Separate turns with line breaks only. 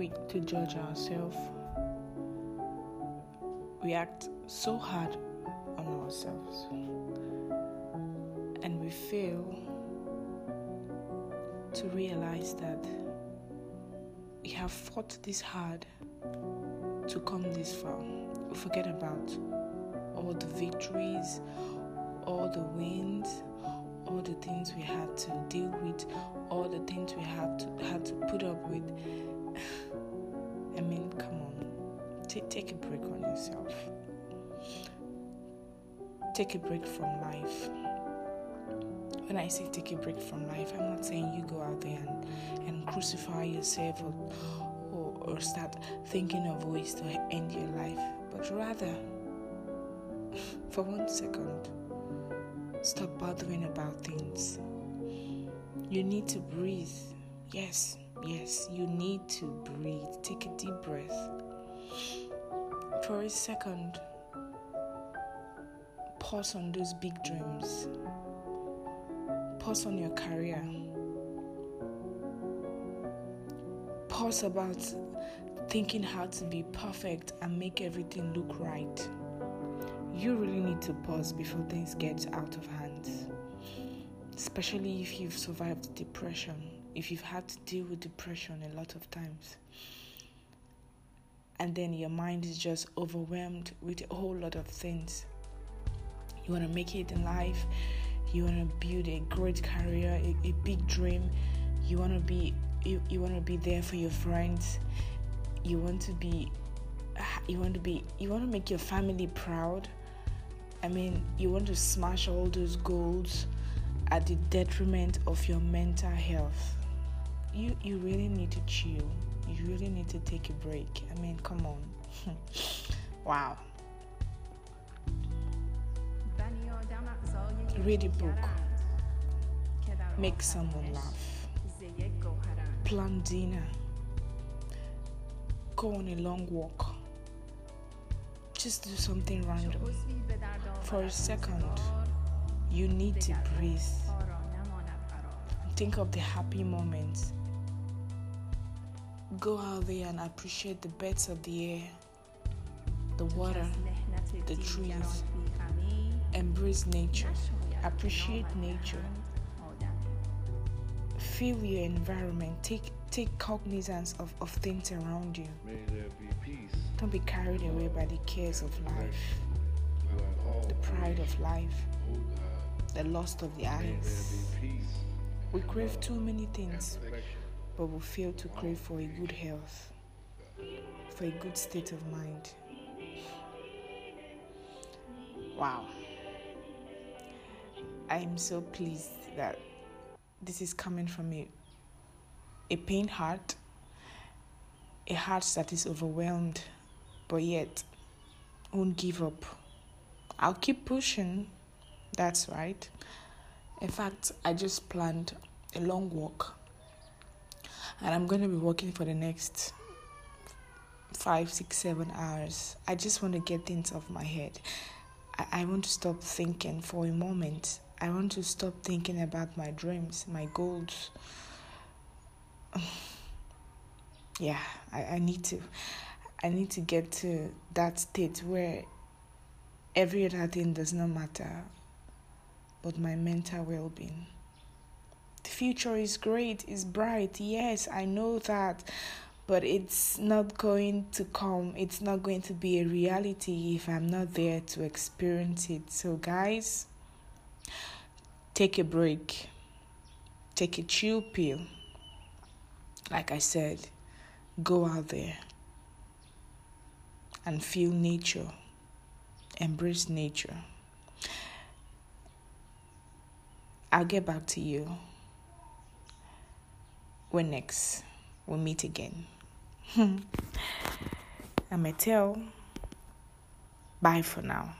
quick to judge ourselves. We act so hard on ourselves. And we fail to realize that we have fought this hard to come this far. We forget about all the victories, all the wins, all the things we had to deal with, all the things we had to had to put up with. Take take a break on yourself. Take a break from life. When I say take a break from life, I'm not saying you go out there and, and crucify yourself or, or, or start thinking of ways to end your life, but rather, for one second, stop bothering about things. You need to breathe. Yes, yes, you need to breathe. Take a deep breath. For a second, pause on those big dreams pause on your career. Pause about thinking how to be perfect and make everything look right. You really need to pause before things get out of hand. Especially if you've survived depression, if you've had to deal with depression a lot of times. And then your mind is just overwhelmed with a whole lot of things. You want to make it in life, you want to build a great career, a, a big dream. You want to be you, you want to be there for your friends. You want to be you want to be you want to make your family proud. I mean, you want to smash all those goals at the detriment of your mental health. You you really need to chill. You really need to take a break. I mean, come on. wow. Read a book. Make someone laugh. Plan dinner. Go on a long walk. Just do something random. For a second, you need to breathe. Think of the happy moments. Go out there and appreciate the birds of the air, the water, the trees. Embrace nature. Appreciate nature. Feel your environment. Take take cognizance of, of things around you. Don't be carried away by the cares of life, the pride of life, the lust of the eyes. We crave too many things, but will fail to crave for a good health, for a good state of mind. Wow. I'm so pleased that this is coming from a, a pain heart, a heart that is overwhelmed, but yet won't give up. I'll keep pushing. That's right. In fact, I just planned a long walk, and I'm going to be working for the next five, six, seven hours. I just want to get things off my head. I, I want to stop thinking for a moment I want to stop thinking about my dreams, my goals. yeah, I, I need to. I need to get to that state where every other thing does not matter but my mental well being. Future is great, is bright, yes, I know that, but it's not going to come, it's not going to be a reality if I'm not there to experience it. So, guys, take a break, take a chill pill. Like I said, go out there and feel nature, embrace nature. I'll get back to you when next we meet again. I'm Etel. Bye for now.